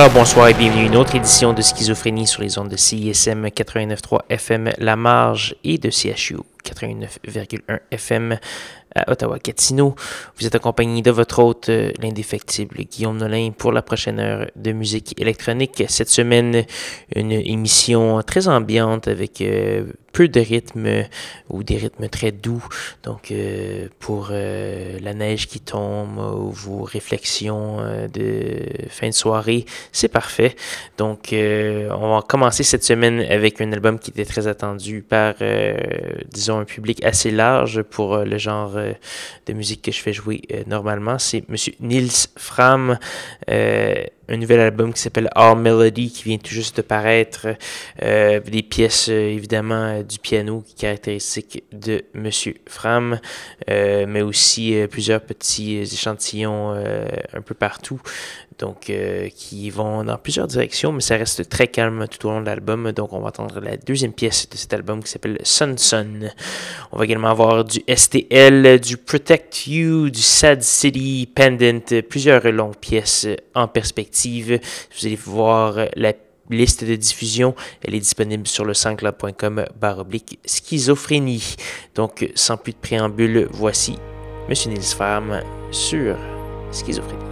Alors bonsoir et bienvenue à une autre édition de Schizophrénie sur les ondes de CISM 89.3 FM La Marge et de CHU 89,1 FM à Ottawa-Gatineau. Vous êtes accompagné de votre hôte, euh, l'indéfectible Guillaume Nolin, pour la prochaine heure de musique électronique. Cette semaine, une émission très ambiante avec euh, peu de rythme ou des rythmes très doux. Donc, euh, pour la neige qui tombe ou vos réflexions de fin de soirée, c'est parfait. Donc, on va commencer cette semaine avec un album qui était très attendu par, disons, un public assez large pour le genre euh, de musique que je fais jouer euh, normalement. C'est Monsieur Nils Fram, euh, un nouvel album qui s'appelle Our Melody qui vient tout juste de paraître. des pièces évidemment du piano caractéristiques de Monsieur Fram, mais aussi plusieurs petits échantillons un peu partout donc euh, qui vont dans plusieurs directions, mais ça reste très calme tout au long de l'album. Donc on va entendre la deuxième pièce de cet album qui s'appelle Sun Sun. On va également avoir du STL, du Protect You, du Sad City Pendant, plusieurs longues pièces en perspective. Vous allez voir la liste de diffusion, elle est disponible sur le sanscloud.com baroblique schizophrénie. Donc sans plus de préambule, voici Monsieur Nils Farm sur schizophrénie.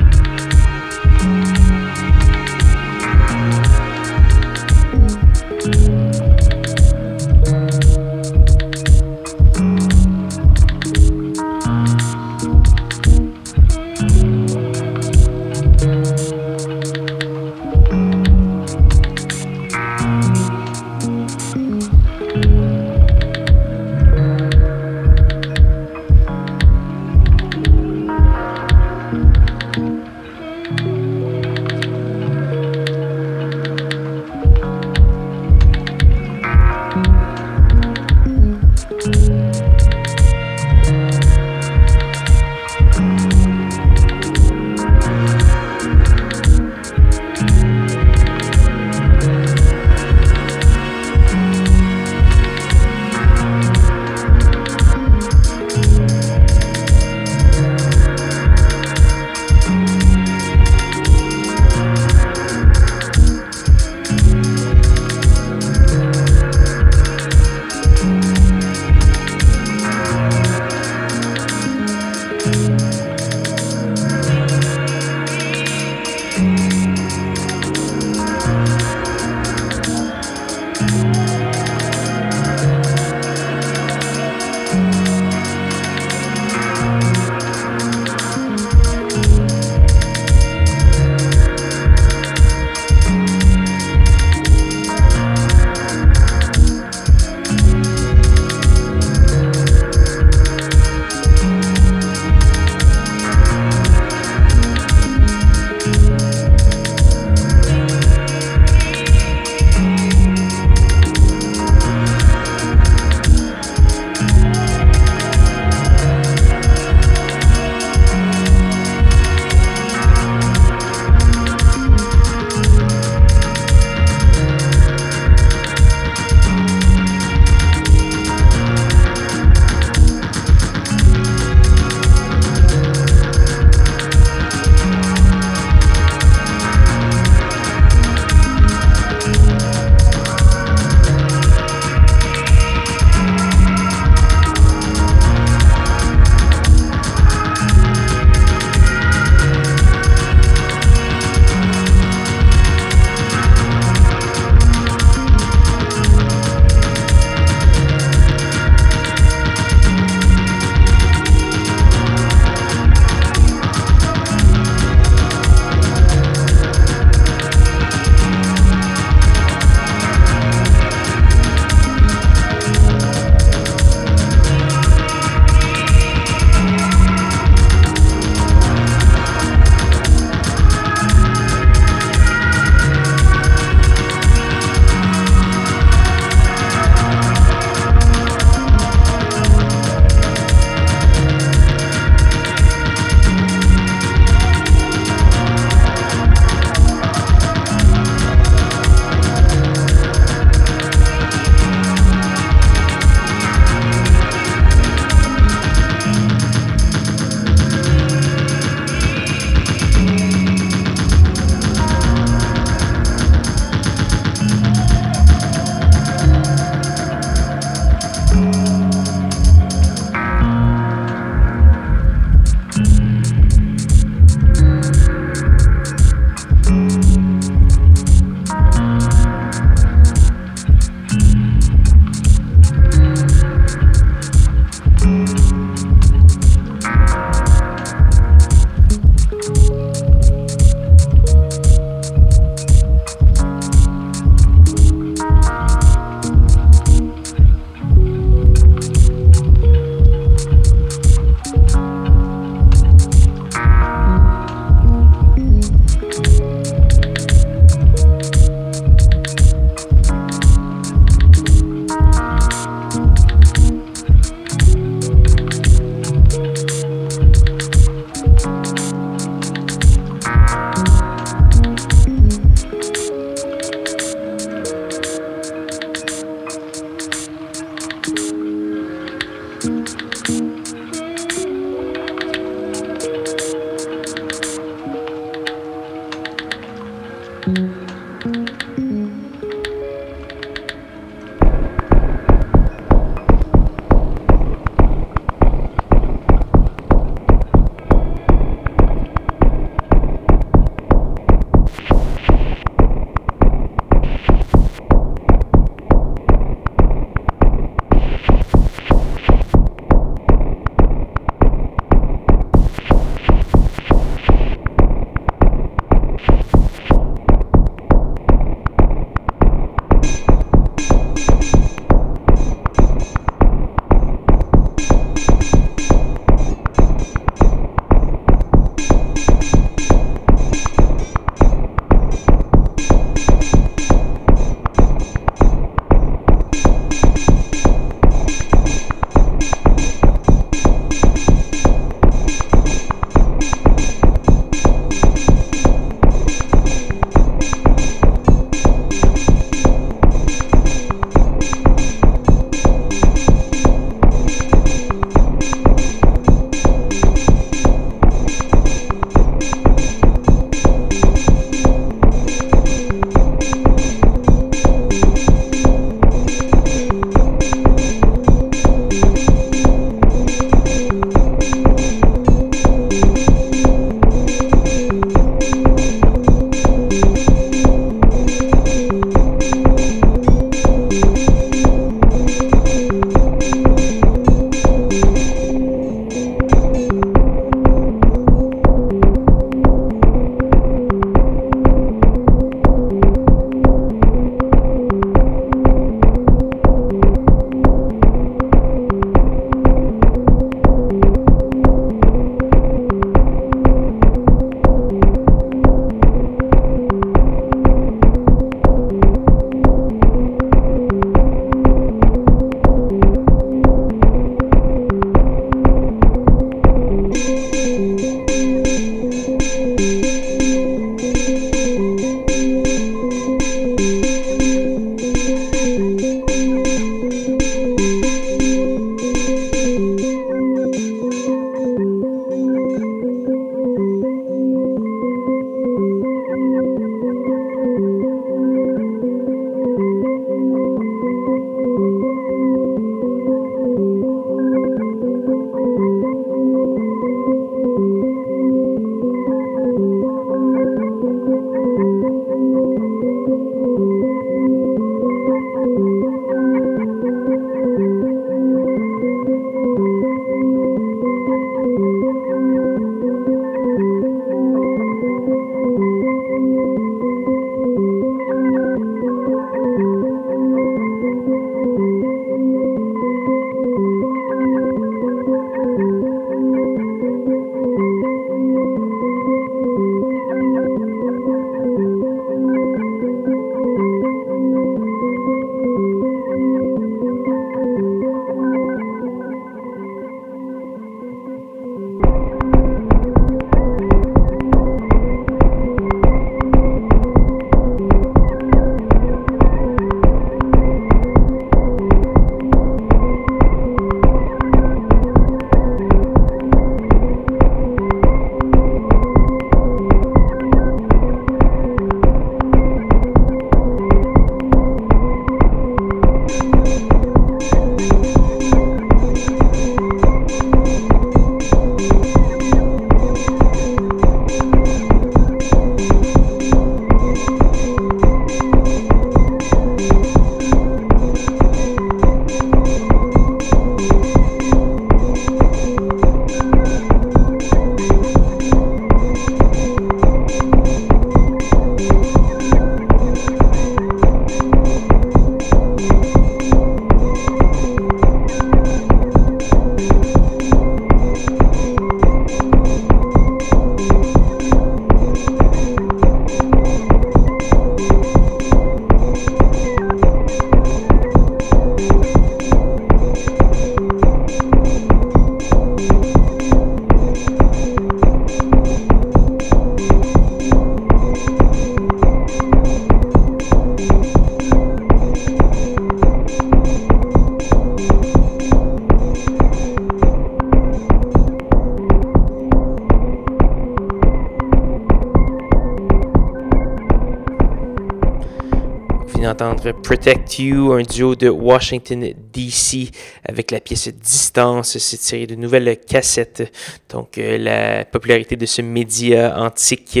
Protect You, un duo de Washington DC avec la pièce Distance. C'est tiré de nouvelles cassettes. Donc euh, la popularité de ce média antique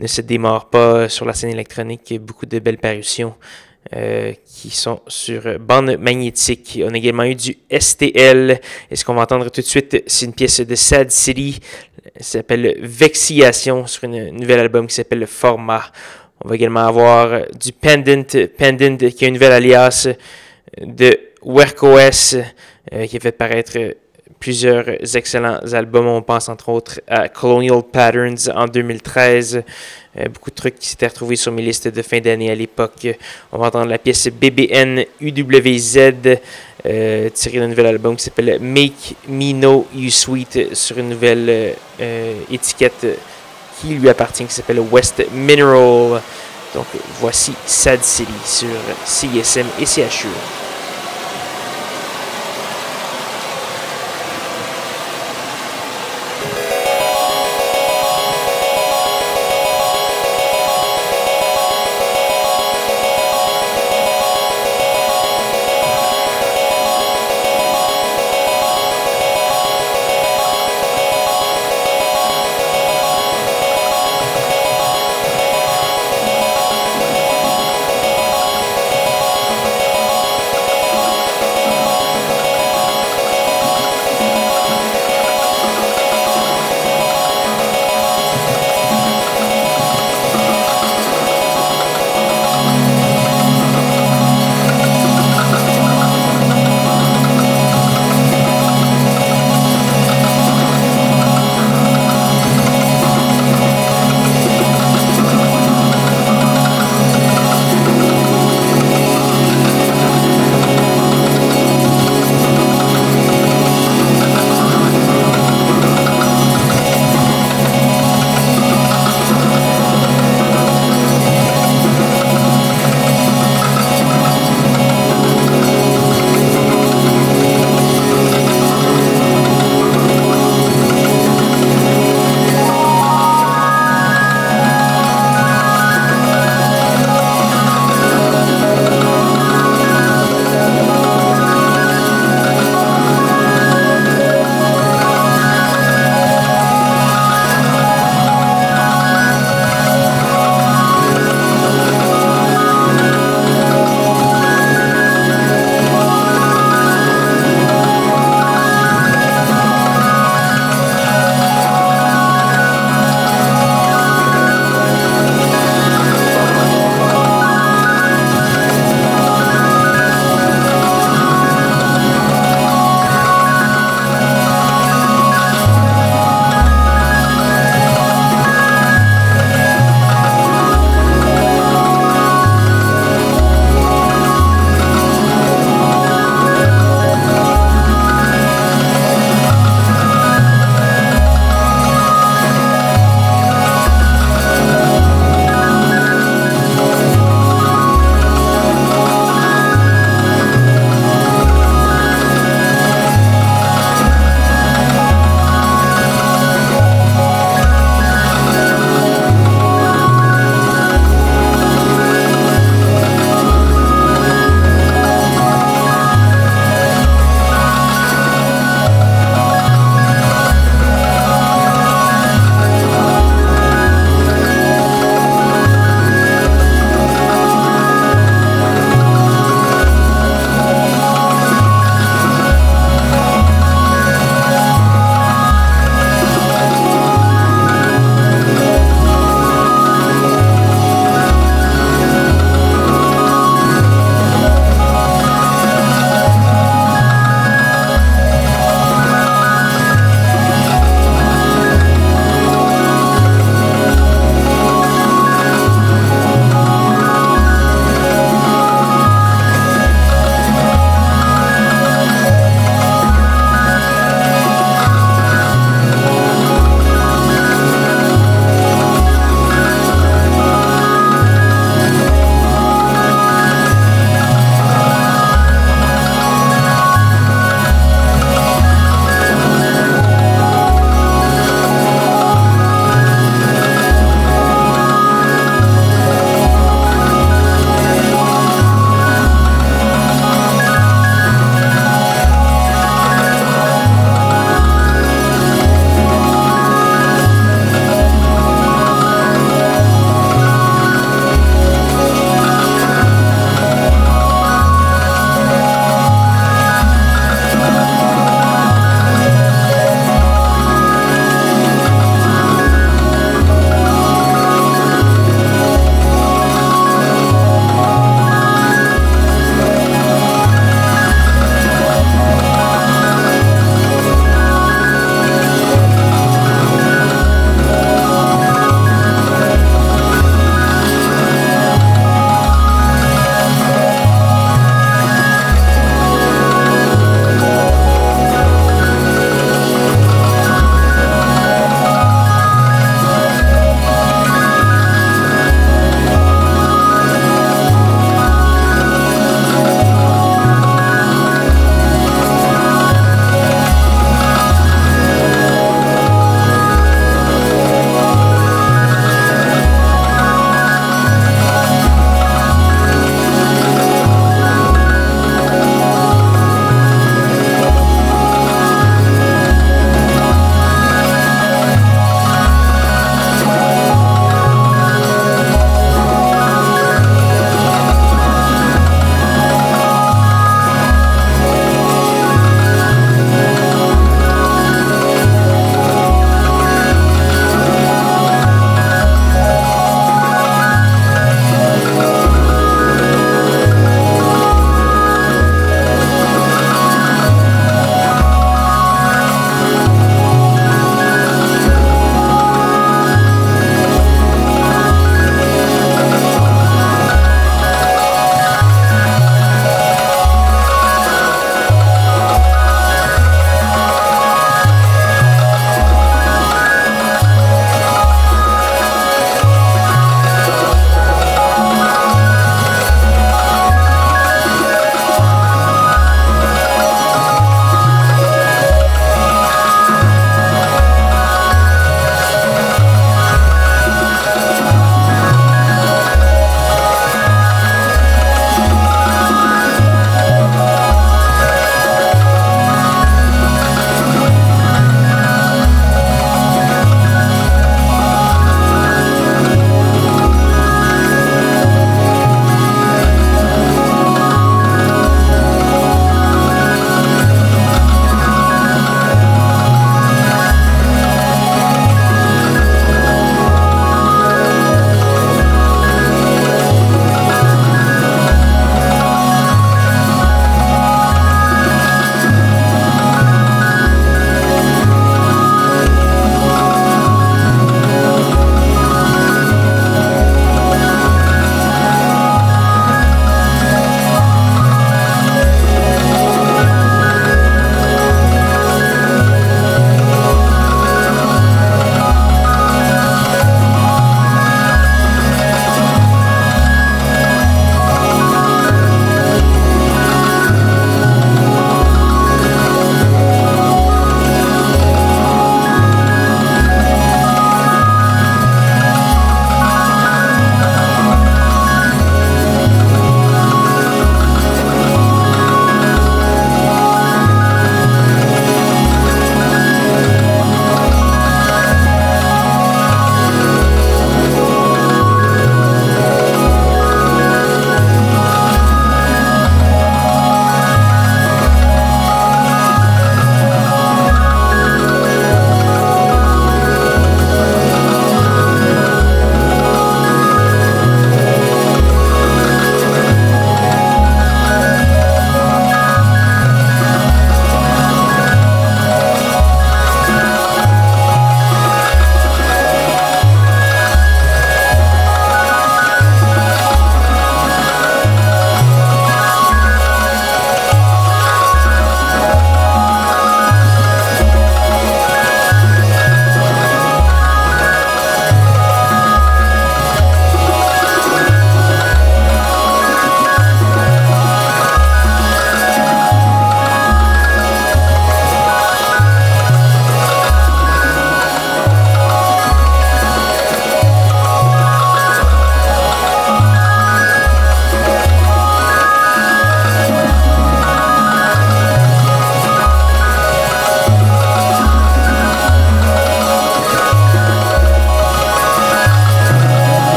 ne se démarre pas sur la scène électronique. Beaucoup de belles parutions. Euh, qui sont sur bande magnétique. On a également eu du STL. Et ce qu'on va entendre tout de suite, c'est une pièce de Sad City. Ça s'appelle Vexillation sur un nouvel album qui s'appelle Format. On va également avoir du Pendant, Pendant qui est un nouvel alias de WorkOS euh, qui a fait paraître plusieurs excellents albums. On pense entre autres à Colonial Patterns en 2013. Euh, beaucoup de trucs qui s'étaient retrouvés sur mes listes de fin d'année à l'époque. On va entendre la pièce BBN UWZ euh, tirée d'un nouvel album qui s'appelle Make Me Know You Sweet sur une nouvelle euh, étiquette qui lui appartient qui s'appelle West Mineral. Donc voici Sad City sur CSM et CHU.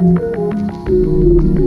Música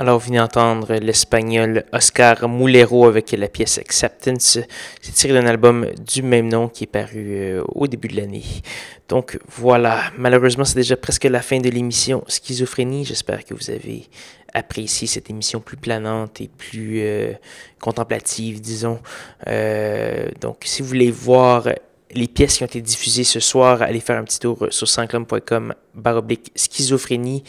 Alors, vous venez d'entendre l'espagnol Oscar Mulero avec la pièce Acceptance. C'est tiré d'un album du même nom qui est paru euh, au début de l'année. Donc voilà, malheureusement, c'est déjà presque la fin de l'émission Schizophrénie. J'espère que vous avez apprécié cette émission plus planante et plus euh, contemplative, disons. Euh, donc, si vous voulez voir les pièces qui ont été diffusées ce soir, allez faire un petit tour sur sansclum.com baroblique schizophrénie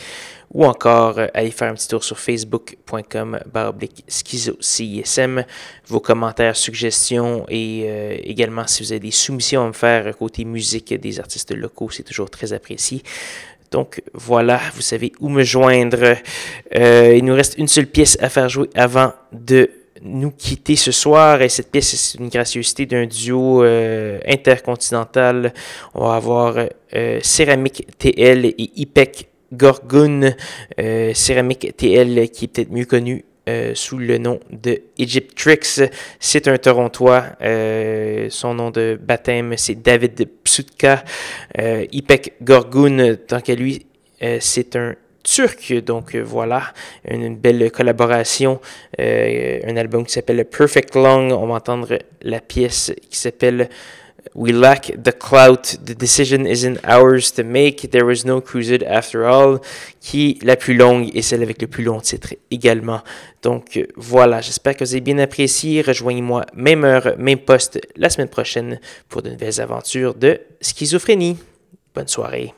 ou encore euh, allez faire un petit tour sur facebook.com baroblique schizo CISM. Vos commentaires, suggestions et euh, également si vous avez des soumissions à me faire côté musique des artistes locaux, c'est toujours très apprécié. Donc voilà, vous savez où me joindre. Euh, il nous reste une seule pièce à faire jouer avant de nous quitter ce soir. Et cette pièce, c'est une graciosité d'un duo euh, intercontinental. On va avoir euh, Céramique TL et IPEC Gorgun. Euh, Céramique TL qui est peut-être mieux connu sous le nom de Egypt Tricks. C'est un Torontois. son nom de baptême, c'est David Psutka. Ipek Gorgun, tant qu'à lui, c'est un turc. Donc euh, voilà, une, belle collaboration. Euh, un album qui s'appelle Perfect Long. On va entendre la pièce qui s'appelle We lack the clout, the decision isn't ours to make, there was no crusade after all, qui la plus longue et celle avec le plus long titre également. Donc euh, voilà, j'espère que vous avez bien apprécié. Rejoignez-moi même heure, même poste la semaine prochaine pour de nouvelles aventures de schizophrénie. Bonne soirée.